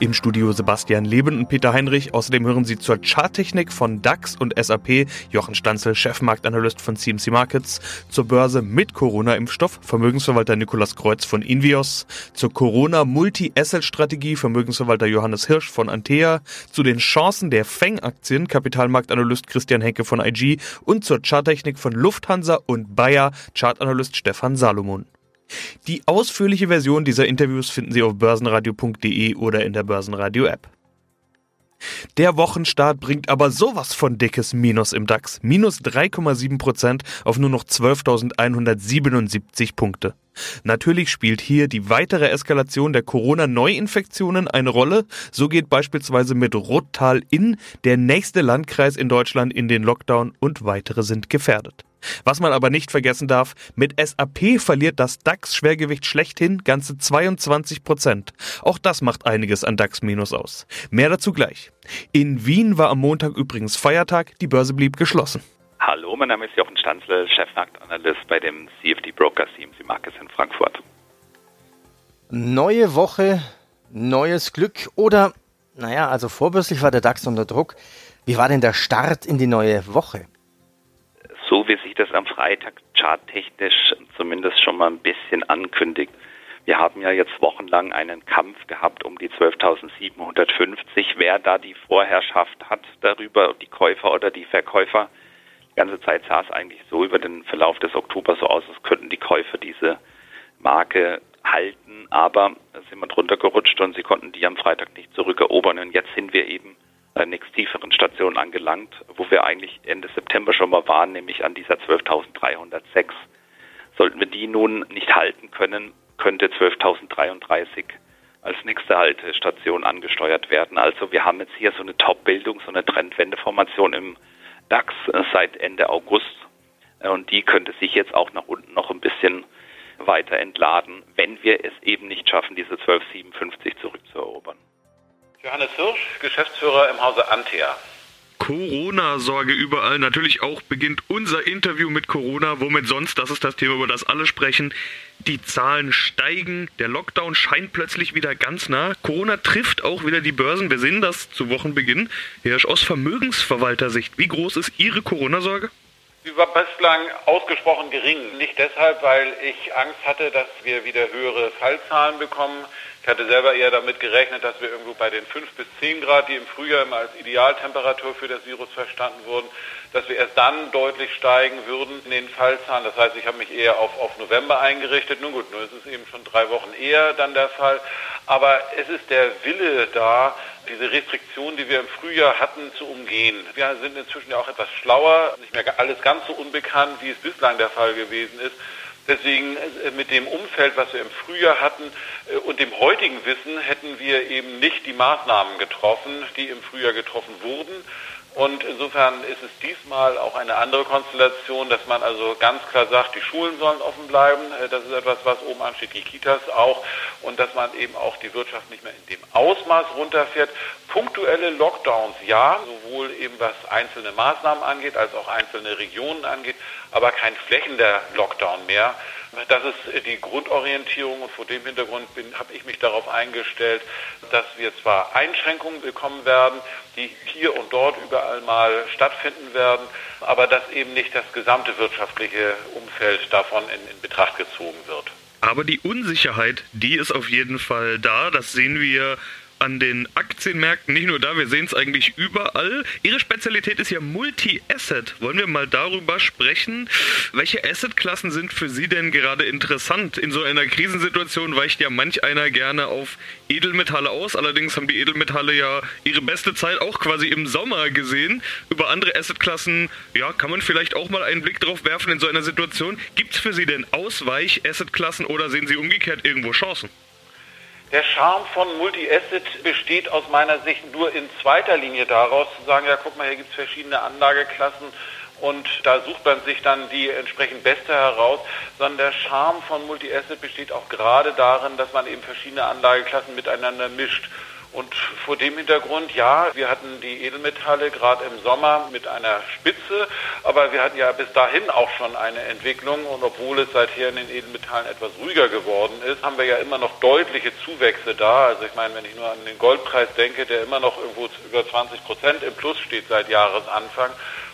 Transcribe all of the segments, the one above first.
Im Studio Sebastian Leben und Peter Heinrich. Außerdem hören Sie zur Charttechnik von DAX und SAP Jochen Stanzel, Chefmarktanalyst von CMC Markets, zur Börse mit Corona-Impfstoff. Vermögensverwalter Nikolas Kreuz von Invios, zur Corona-Multi-Asset-Strategie. Vermögensverwalter Johannes Hirsch von Antea, zu den Chancen der Feng-Aktien Kapitalmarktanalyst Christian Henke von IG und zur Charttechnik von Lufthansa und Bayer. Chartanalyst Stefan Salomon. Die ausführliche Version dieser Interviews finden Sie auf börsenradio.de oder in der Börsenradio-App. Der Wochenstart bringt aber sowas von dickes Minus im DAX. Minus 3,7% auf nur noch 12.177 Punkte. Natürlich spielt hier die weitere Eskalation der Corona-Neuinfektionen eine Rolle. So geht beispielsweise mit Rottal in der nächste Landkreis in Deutschland in den Lockdown und weitere sind gefährdet. Was man aber nicht vergessen darf, mit SAP verliert das DAX-Schwergewicht schlechthin ganze 22 Prozent. Auch das macht einiges an DAX-Minus aus. Mehr dazu gleich. In Wien war am Montag übrigens Feiertag, die Börse blieb geschlossen. Hallo, mein Name ist Jochen Stanzle, Chefmarktanalyst bei dem CFD Broker CMC Markets in Frankfurt. Neue Woche, neues Glück oder, naja, also vorbörslich war der DAX unter Druck. Wie war denn der Start in die neue Woche? So wie sich das am Freitag charttechnisch zumindest schon mal ein bisschen ankündigt. Wir haben ja jetzt wochenlang einen Kampf gehabt um die 12.750. Wer da die Vorherrschaft hat darüber, die Käufer oder die Verkäufer. Die ganze Zeit sah es eigentlich so über den Verlauf des Oktobers so aus, als könnten die Käufer diese Marke halten, aber sind wir drunter gerutscht und sie konnten die am Freitag nicht zurückerobern. Und jetzt sind wir eben äh, nächst tieferen Station angelangt, wo wir eigentlich Ende September schon mal waren, nämlich an dieser 12.306. Sollten wir die nun nicht halten können, könnte 12.033 als nächste Haltestation angesteuert werden. Also wir haben jetzt hier so eine Top-Bildung, so eine Trendwendeformation im DAX äh, seit Ende August. Äh, und die könnte sich jetzt auch nach unten noch ein bisschen weiter entladen, wenn wir es eben nicht schaffen, diese 1257 zurückzuerobern. Johannes Hirsch, Geschäftsführer im Hause Antea. Corona-Sorge überall. Natürlich auch beginnt unser Interview mit Corona. Womit sonst? Das ist das Thema, über das alle sprechen. Die Zahlen steigen. Der Lockdown scheint plötzlich wieder ganz nah. Corona trifft auch wieder die Börsen. Wir sehen das zu Wochenbeginn. Herr aus Vermögensverwalter-Sicht, wie groß ist Ihre Corona-Sorge? Sie war bislang ausgesprochen gering. Nicht deshalb, weil ich Angst hatte, dass wir wieder höhere Fallzahlen bekommen. Ich hatte selber eher damit gerechnet, dass wir irgendwo bei den 5 bis 10 Grad, die im Frühjahr immer als Idealtemperatur für das Virus verstanden wurden, dass wir erst dann deutlich steigen würden in den Fallzahlen. Das heißt, ich habe mich eher auf, auf November eingerichtet. Nun gut, nur ist es eben schon drei Wochen eher dann der Fall. Aber es ist der Wille da, diese Restriktionen, die wir im Frühjahr hatten, zu umgehen. Wir sind inzwischen ja auch etwas schlauer, nicht mehr alles ganz so unbekannt, wie es bislang der Fall gewesen ist. Deswegen äh, mit dem Umfeld, was wir im Frühjahr hatten äh, und dem heutigen Wissen, hätten wir eben nicht die Maßnahmen getroffen, die im Frühjahr getroffen wurden. Und insofern ist es diesmal auch eine andere Konstellation, dass man also ganz klar sagt, die Schulen sollen offen bleiben. Äh, das ist etwas, was oben ansteht, die Kitas auch. Und dass man eben auch die Wirtschaft nicht mehr in dem Ausmaß runterfährt. Punktuelle Lockdowns, ja, sowohl eben was einzelne Maßnahmen angeht, als auch einzelne Regionen angeht, aber kein flächender Lockdown mehr. Das ist die Grundorientierung und vor dem Hintergrund habe ich mich darauf eingestellt, dass wir zwar Einschränkungen bekommen werden, die hier und dort überall mal stattfinden werden, aber dass eben nicht das gesamte wirtschaftliche Umfeld davon in, in Betracht gezogen wird. Aber die Unsicherheit, die ist auf jeden Fall da. Das sehen wir an den Aktienmärkten, nicht nur da, wir sehen es eigentlich überall. Ihre Spezialität ist ja Multi-Asset. Wollen wir mal darüber sprechen? Welche Assetklassen sind für Sie denn gerade interessant? In so einer Krisensituation weicht ja manch einer gerne auf Edelmetalle aus. Allerdings haben die Edelmetalle ja ihre beste Zeit auch quasi im Sommer gesehen. Über andere Assetklassen, ja, kann man vielleicht auch mal einen Blick drauf werfen in so einer Situation. Gibt es für Sie denn Ausweich-Assetklassen oder sehen Sie umgekehrt irgendwo Chancen? Der Charme von Multi-Asset besteht aus meiner Sicht nur in zweiter Linie daraus, zu sagen, ja, guck mal, hier gibt es verschiedene Anlageklassen und da sucht man sich dann die entsprechend beste heraus, sondern der Charme von Multi-Asset besteht auch gerade darin, dass man eben verschiedene Anlageklassen miteinander mischt. Und vor dem Hintergrund, ja, wir hatten die Edelmetalle gerade im Sommer mit einer Spitze, aber wir hatten ja bis dahin auch schon eine Entwicklung und obwohl es seither in den Edelmetallen etwas ruhiger geworden ist, haben wir ja immer noch deutliche Zuwächse da. Also ich meine, wenn ich nur an den Goldpreis denke, der immer noch irgendwo über 20 Prozent im Plus steht seit Jahresanfang.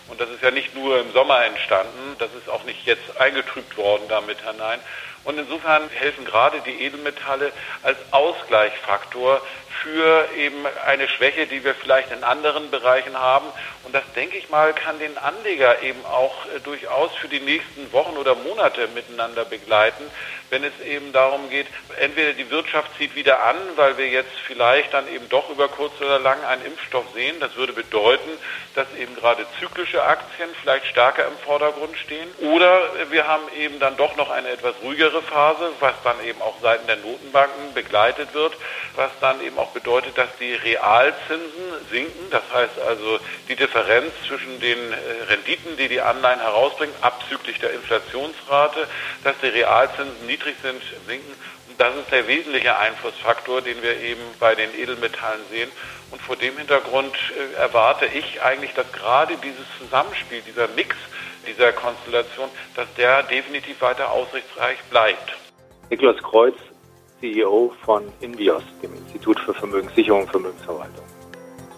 Und das ist ja nicht nur im Sommer entstanden, das ist auch nicht jetzt eingetrübt worden damit hinein. Und insofern helfen gerade die Edelmetalle als Ausgleichsfaktor für eben eine Schwäche, die wir vielleicht in anderen Bereichen haben. Und das, denke ich mal, kann den Anleger eben auch äh, durchaus für die nächsten Wochen oder Monate miteinander begleiten, wenn es eben darum geht, entweder die Wirtschaft zieht wieder an, weil wir jetzt vielleicht dann eben doch über kurz oder lang einen Impfstoff sehen. Das würde bedeuten, dass eben gerade zyklische Aktien vielleicht stärker im Vordergrund stehen. Oder wir haben eben dann doch noch eine etwas ruhigere Phase, was dann eben auch seitens der Notenbanken begleitet wird, was dann eben bedeutet, dass die Realzinsen sinken. Das heißt also die Differenz zwischen den äh, Renditen, die die Anleihen herausbringen, abzüglich der Inflationsrate, dass die Realzinsen niedrig sind, sinken. Und das ist der wesentliche Einflussfaktor, den wir eben bei den Edelmetallen sehen. Und vor dem Hintergrund äh, erwarte ich eigentlich, dass gerade dieses Zusammenspiel, dieser Mix dieser Konstellation, dass der definitiv weiter aussichtsreich bleibt. Niklas Kreuz CEO von Invios, dem Institut für Vermögenssicherung und Vermögensverwaltung.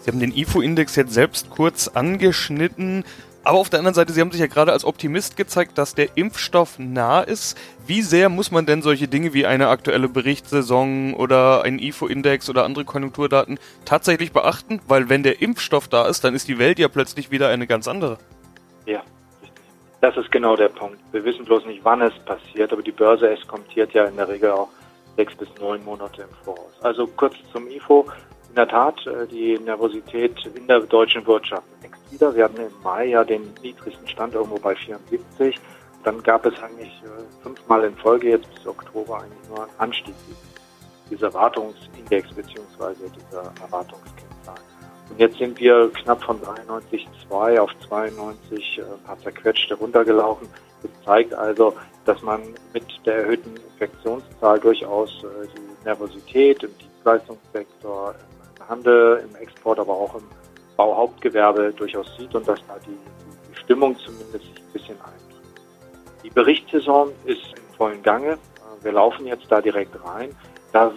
Sie haben den IFO-Index jetzt selbst kurz angeschnitten. Aber auf der anderen Seite, Sie haben sich ja gerade als Optimist gezeigt, dass der Impfstoff nah ist. Wie sehr muss man denn solche Dinge wie eine aktuelle Berichtssaison oder ein IFO-Index oder andere Konjunkturdaten tatsächlich beachten? Weil wenn der Impfstoff da ist, dann ist die Welt ja plötzlich wieder eine ganz andere. Ja, das ist genau der Punkt. Wir wissen bloß nicht, wann es passiert, aber die Börse eskontiert ja in der Regel auch sechs bis neun Monate im Voraus. Also kurz zum IFO. In der Tat, äh, die Nervosität in der deutschen Wirtschaft wächst wieder. Wir hatten im Mai ja den niedrigsten Stand irgendwo bei 74. Dann gab es eigentlich äh, fünfmal in Folge jetzt bis Oktober eigentlich nur einen Anstieg dieser Erwartungsindex beziehungsweise dieser Erwartungskennzahl. Und jetzt sind wir knapp von 93,2 auf 92, äh, ein paar zerquetschte runtergelaufen. Das zeigt also, dass man mit der erhöhten Infektionszahl durchaus äh, die Nervosität im Dienstleistungssektor, im Handel, im Export, aber auch im Bauhauptgewerbe durchaus sieht und dass da die, die Stimmung zumindest sich ein bisschen eindrückt. Die Berichtssaison ist im vollen Gange. Wir laufen jetzt da direkt rein. Da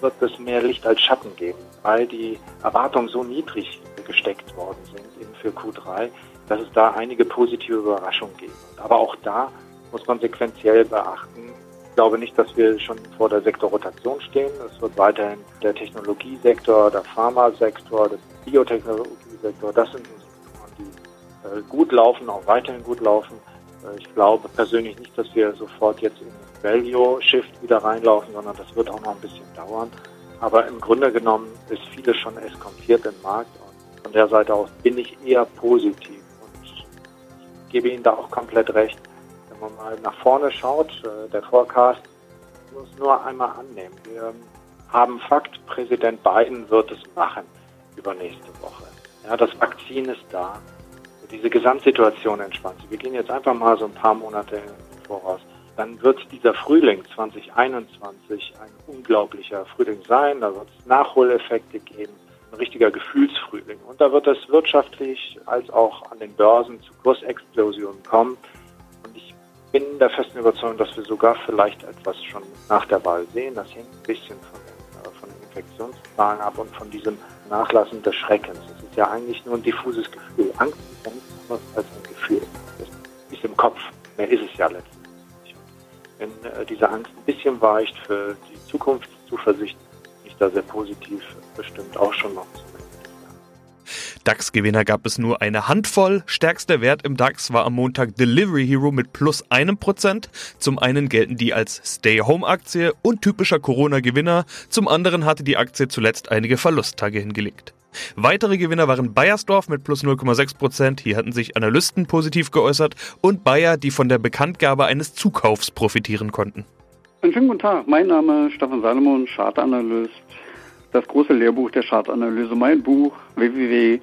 wird es mehr Licht als Schatten geben, weil die Erwartungen so niedrig gesteckt worden sind für Q3, dass es da einige positive Überraschungen geben wird. Aber auch da muss man sequenziell beachten. Ich glaube nicht, dass wir schon vor der Sektorrotation stehen. Es wird weiterhin der Technologiesektor, der Pharmasektor, der Biotechnologiesektor, das sind Sektoren, die äh, gut laufen, auch weiterhin gut laufen. Äh, ich glaube persönlich nicht, dass wir sofort jetzt in Value-Shift wieder reinlaufen, sondern das wird auch noch ein bisschen dauern. Aber im Grunde genommen ist vieles schon eskontiert im Markt und von der Seite aus bin ich eher positiv gebe Ihnen da auch komplett recht. Wenn man mal nach vorne schaut, äh, der Forecast muss nur einmal annehmen. Wir haben Fakt, Präsident Biden wird es machen übernächste Woche. Ja, das Vakzin ist da. Diese Gesamtsituation entspannt sich. Wir gehen jetzt einfach mal so ein paar Monate voraus. Dann wird dieser Frühling 2021 ein unglaublicher Frühling sein. Da wird es Nachholeffekte geben, richtiger Gefühlsfrühling. Und da wird es wirtschaftlich als auch an den Börsen zu Kursexplosionen kommen bin der festen Überzeugung, dass wir sogar vielleicht etwas schon nach der Wahl sehen. Das hängt ein bisschen von den, äh, von den Infektionszahlen ab und von diesem Nachlassen des Schreckens. Es ist ja eigentlich nur ein diffuses Gefühl. Angst ist ja nichts anderes als ein Gefühl. Das ist im Kopf. Mehr ist es ja letztendlich. Wenn äh, diese Angst ein bisschen weicht für die Zukunftszuversicht, ich da sehr positiv bestimmt auch schon noch zu DAX-Gewinner gab es nur eine Handvoll. Stärkster Wert im DAX war am Montag Delivery Hero mit plus einem Prozent. Zum einen gelten die als Stay-Home-Aktie und typischer Corona-Gewinner. Zum anderen hatte die Aktie zuletzt einige Verlusttage hingelegt. Weitere Gewinner waren Bayersdorf mit plus 0,6 Prozent. Hier hatten sich Analysten positiv geäußert und Bayer, die von der Bekanntgabe eines Zukaufs profitieren konnten. Einen schönen guten Tag. Mein Name ist Stefan Salomon, Chartanalyst. Das große Lehrbuch der Chartanalyse, mein Buch www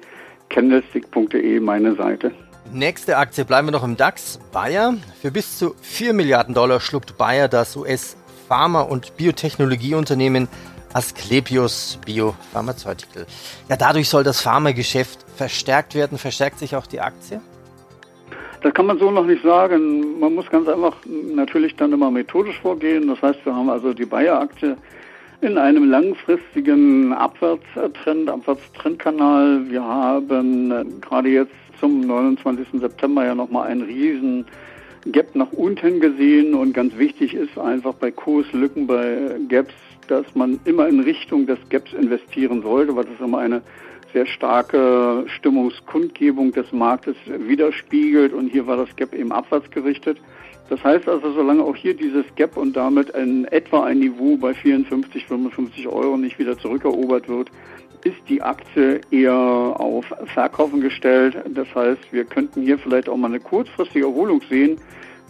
candlestick.de meine Seite. Nächste Aktie bleiben wir noch im DAX. Bayer. Für bis zu 4 Milliarden Dollar schluckt Bayer das US-Pharma- und Biotechnologieunternehmen Asklepios Biopharmaceutical. Ja, dadurch soll das Pharmageschäft verstärkt werden. Verstärkt sich auch die Aktie? Das kann man so noch nicht sagen. Man muss ganz einfach natürlich dann immer methodisch vorgehen. Das heißt, wir haben also die Bayer-Aktie in einem langfristigen Abwärtstrend, Abwärtstrendkanal. Wir haben äh, gerade jetzt zum 29. September ja nochmal einen riesen Gap nach unten gesehen und ganz wichtig ist einfach bei Kurslücken, bei Gaps, dass man immer in Richtung des Gaps investieren sollte, weil das immer eine sehr starke Stimmungskundgebung des Marktes widerspiegelt und hier war das Gap eben abwärts gerichtet. Das heißt also, solange auch hier dieses Gap und damit in etwa ein Niveau bei 54, 55 Euro nicht wieder zurückerobert wird, ist die Aktie eher auf Verkaufen gestellt. Das heißt, wir könnten hier vielleicht auch mal eine kurzfristige Erholung sehen,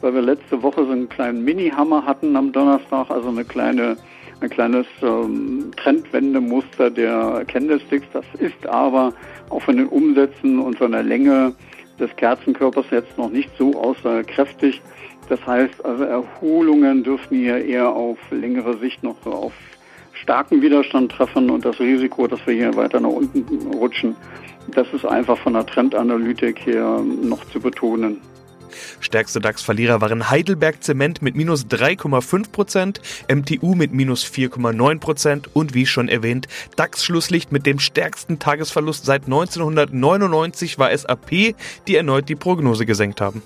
weil wir letzte Woche so einen kleinen Mini-Hammer hatten am Donnerstag, also eine kleine ein kleines ähm, Trendwendemuster der Candlesticks. Das ist aber auch von den Umsätzen und von der Länge des Kerzenkörpers jetzt noch nicht so aussagekräftig. Das heißt also Erholungen dürfen hier eher auf längere Sicht noch auf starken Widerstand treffen und das Risiko, dass wir hier weiter nach unten rutschen, das ist einfach von der Trendanalytik her noch zu betonen. Stärkste DAX-Verlierer waren Heidelberg Zement mit minus 3,5%, MTU mit minus 4,9% und wie schon erwähnt, DAX-Schlusslicht mit dem stärksten Tagesverlust seit 1999 war SAP, die erneut die Prognose gesenkt haben.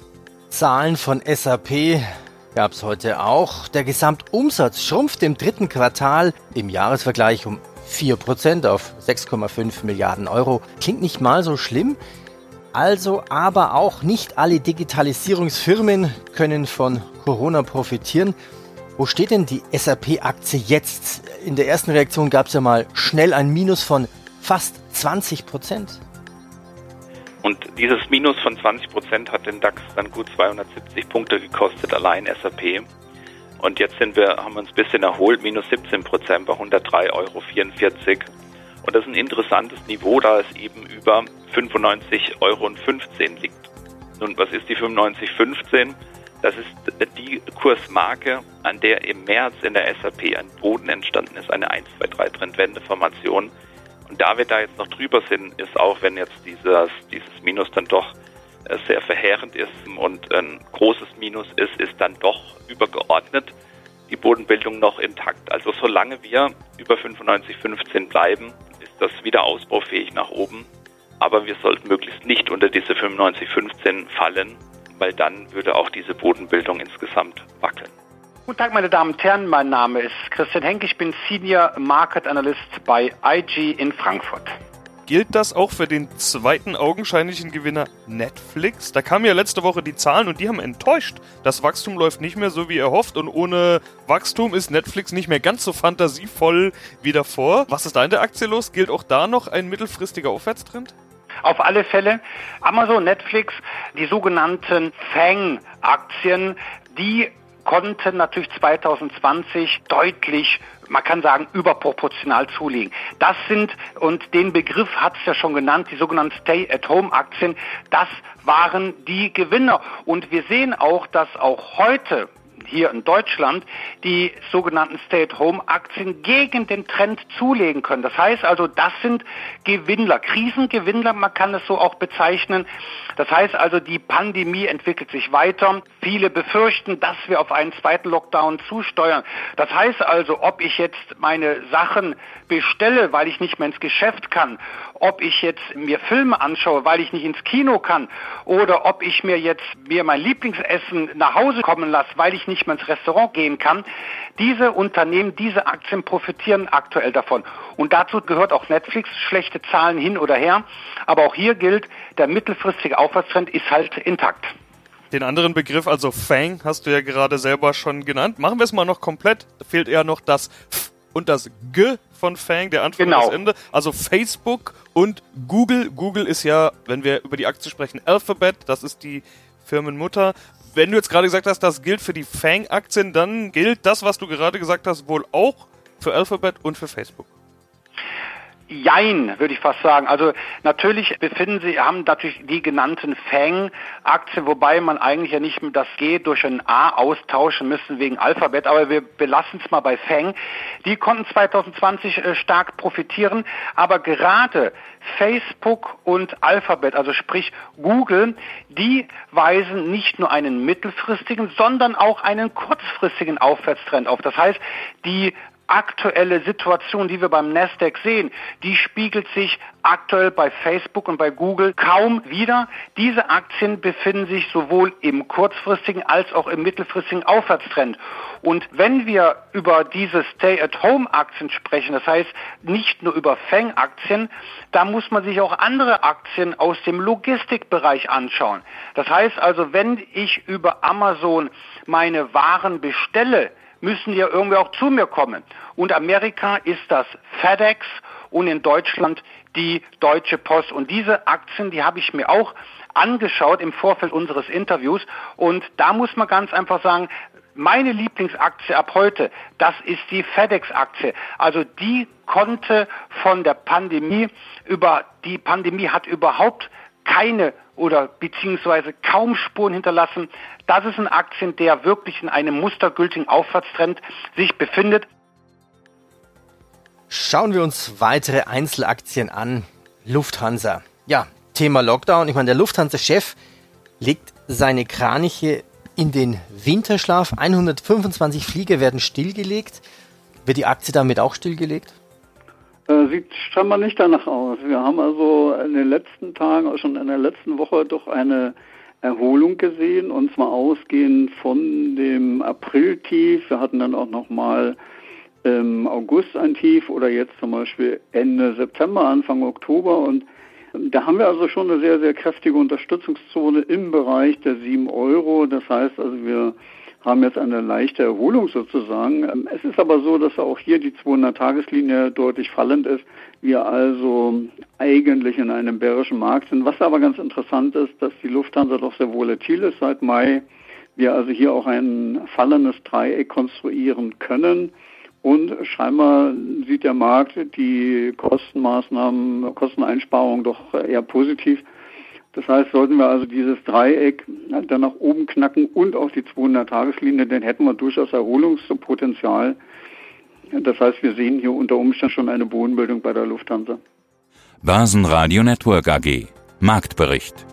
Zahlen von SAP gab es heute auch. Der Gesamtumsatz schrumpft im dritten Quartal im Jahresvergleich um 4% auf 6,5 Milliarden Euro. Klingt nicht mal so schlimm. Also aber auch nicht alle Digitalisierungsfirmen können von Corona profitieren. Wo steht denn die SAP-Aktie jetzt? In der ersten Reaktion gab es ja mal schnell ein Minus von fast 20 Prozent. Und dieses Minus von 20 Prozent hat den DAX dann gut 270 Punkte gekostet, allein SAP. Und jetzt sind wir, haben wir uns ein bisschen erholt, minus 17 Prozent bei 103,44 Euro. Und das ist ein interessantes Niveau, da es eben über 95,15 Euro liegt. Nun, was ist die 95,15? Das ist die Kursmarke, an der im März in der SAP ein Boden entstanden ist, eine 1, 2, 3 Trendwendeformation. Und da wir da jetzt noch drüber sind, ist auch, wenn jetzt dieses, dieses Minus dann doch äh, sehr verheerend ist und ein großes Minus ist, ist dann doch übergeordnet die Bodenbildung noch intakt. Also solange wir über 95,15 bleiben, ist das wieder ausbaufähig nach oben. Aber wir sollten möglichst nicht unter diese 95,15 fallen, weil dann würde auch diese Bodenbildung insgesamt wackeln. Guten Tag, meine Damen und Herren. Mein Name ist Christian Henk. Ich bin Senior Market Analyst bei IG in Frankfurt. Gilt das auch für den zweiten augenscheinlichen Gewinner Netflix? Da kamen ja letzte Woche die Zahlen und die haben enttäuscht. Das Wachstum läuft nicht mehr so wie erhofft und ohne Wachstum ist Netflix nicht mehr ganz so fantasievoll wie davor. Was ist da in der Aktie los? Gilt auch da noch ein mittelfristiger Aufwärtstrend? Auf alle Fälle Amazon, Netflix, die sogenannten FANG-Aktien, die konnten natürlich 2020 deutlich man kann sagen, überproportional zulegen. Das sind, und den Begriff hat es ja schon genannt, die sogenannten Stay-at-Home-Aktien, das waren die Gewinner. Und wir sehen auch, dass auch heute hier in Deutschland die sogenannten Stay-at-Home-Aktien gegen den Trend zulegen können. Das heißt also, das sind Gewinnler, Krisengewinnler, man kann es so auch bezeichnen. Das heißt also, die Pandemie entwickelt sich weiter. Viele befürchten, dass wir auf einen zweiten Lockdown zusteuern. Das heißt also, ob ich jetzt meine Sachen bestelle, weil ich nicht mehr ins Geschäft kann, ob ich jetzt mir Filme anschaue, weil ich nicht ins Kino kann, oder ob ich mir jetzt mir mein Lieblingsessen nach Hause kommen lasse, weil ich nicht mehr ins Restaurant gehen kann. Diese Unternehmen, diese Aktien profitieren aktuell davon. Und dazu gehört auch Netflix, schlechte Zahlen hin oder her. Aber auch hier gilt, der mittelfristige Aufwärtstrend ist halt intakt. Den anderen Begriff, also Fang, hast du ja gerade selber schon genannt. Machen wir es mal noch komplett. Da fehlt eher noch das F und das G von Fang, der Anfang genau. und das Ende. Also Facebook und Google. Google ist ja, wenn wir über die Aktie sprechen, Alphabet. Das ist die Firmenmutter. Wenn du jetzt gerade gesagt hast, das gilt für die Fang-Aktien, dann gilt das, was du gerade gesagt hast, wohl auch für Alphabet und für Facebook. Jein, würde ich fast sagen. Also natürlich befinden sie, haben natürlich die genannten Fang-Aktien, wobei man eigentlich ja nicht das G durch ein A austauschen müssen wegen Alphabet, aber wir belassen es mal bei Fang. Die konnten 2020 äh, stark profitieren, aber gerade Facebook und Alphabet, also sprich Google, die weisen nicht nur einen mittelfristigen, sondern auch einen kurzfristigen Aufwärtstrend auf. Das heißt, die aktuelle Situation, die wir beim Nasdaq sehen, die spiegelt sich aktuell bei Facebook und bei Google kaum wieder. Diese Aktien befinden sich sowohl im kurzfristigen als auch im mittelfristigen Aufwärtstrend. Und wenn wir über diese Stay-at-Home-Aktien sprechen, das heißt nicht nur über Fang-Aktien, da muss man sich auch andere Aktien aus dem Logistikbereich anschauen. Das heißt also, wenn ich über Amazon meine Waren bestelle, müssen ja irgendwie auch zu mir kommen. Und Amerika ist das FedEx und in Deutschland die Deutsche Post. Und diese Aktien, die habe ich mir auch angeschaut im Vorfeld unseres Interviews. Und da muss man ganz einfach sagen, meine Lieblingsaktie ab heute, das ist die FedEx-Aktie. Also die konnte von der Pandemie über, die Pandemie hat überhaupt keine oder beziehungsweise kaum Spuren hinterlassen. Das ist ein Aktien, der wirklich in einem mustergültigen Aufwärtstrend sich befindet. Schauen wir uns weitere Einzelaktien an. Lufthansa. Ja, Thema Lockdown. Ich meine, der Lufthansa-Chef legt seine Kraniche in den Winterschlaf. 125 Flieger werden stillgelegt. Wird die Aktie damit auch stillgelegt? Äh, sieht scheinbar nicht danach aus. Wir haben also in den letzten Tagen, schon in der letzten Woche doch eine Erholung gesehen und zwar ausgehend von dem April-Tief. Wir hatten dann auch nochmal im August ein Tief oder jetzt zum Beispiel Ende September, Anfang Oktober und da haben wir also schon eine sehr, sehr kräftige Unterstützungszone im Bereich der 7 Euro. Das heißt also, wir haben jetzt eine leichte Erholung sozusagen. Ähm, es ist aber so, dass auch hier die 200-Tageslinie deutlich fallend ist. Wir also eigentlich in einem bärischen Markt sind. Was aber ganz interessant ist, dass die Lufthansa doch sehr volatil ist seit Mai. Wir also hier auch ein fallendes Dreieck konstruieren können. Und scheinbar sieht der Markt die Kostenmaßnahmen, Kosteneinsparungen doch eher positiv. Das heißt, sollten wir also dieses Dreieck dann nach oben knacken und auf die 200-Tageslinie, dann hätten wir durchaus Erholungspotenzial. Das heißt, wir sehen hier unter Umständen schon eine Bodenbildung bei der Lufthansa. Basen Radio Network AG Marktbericht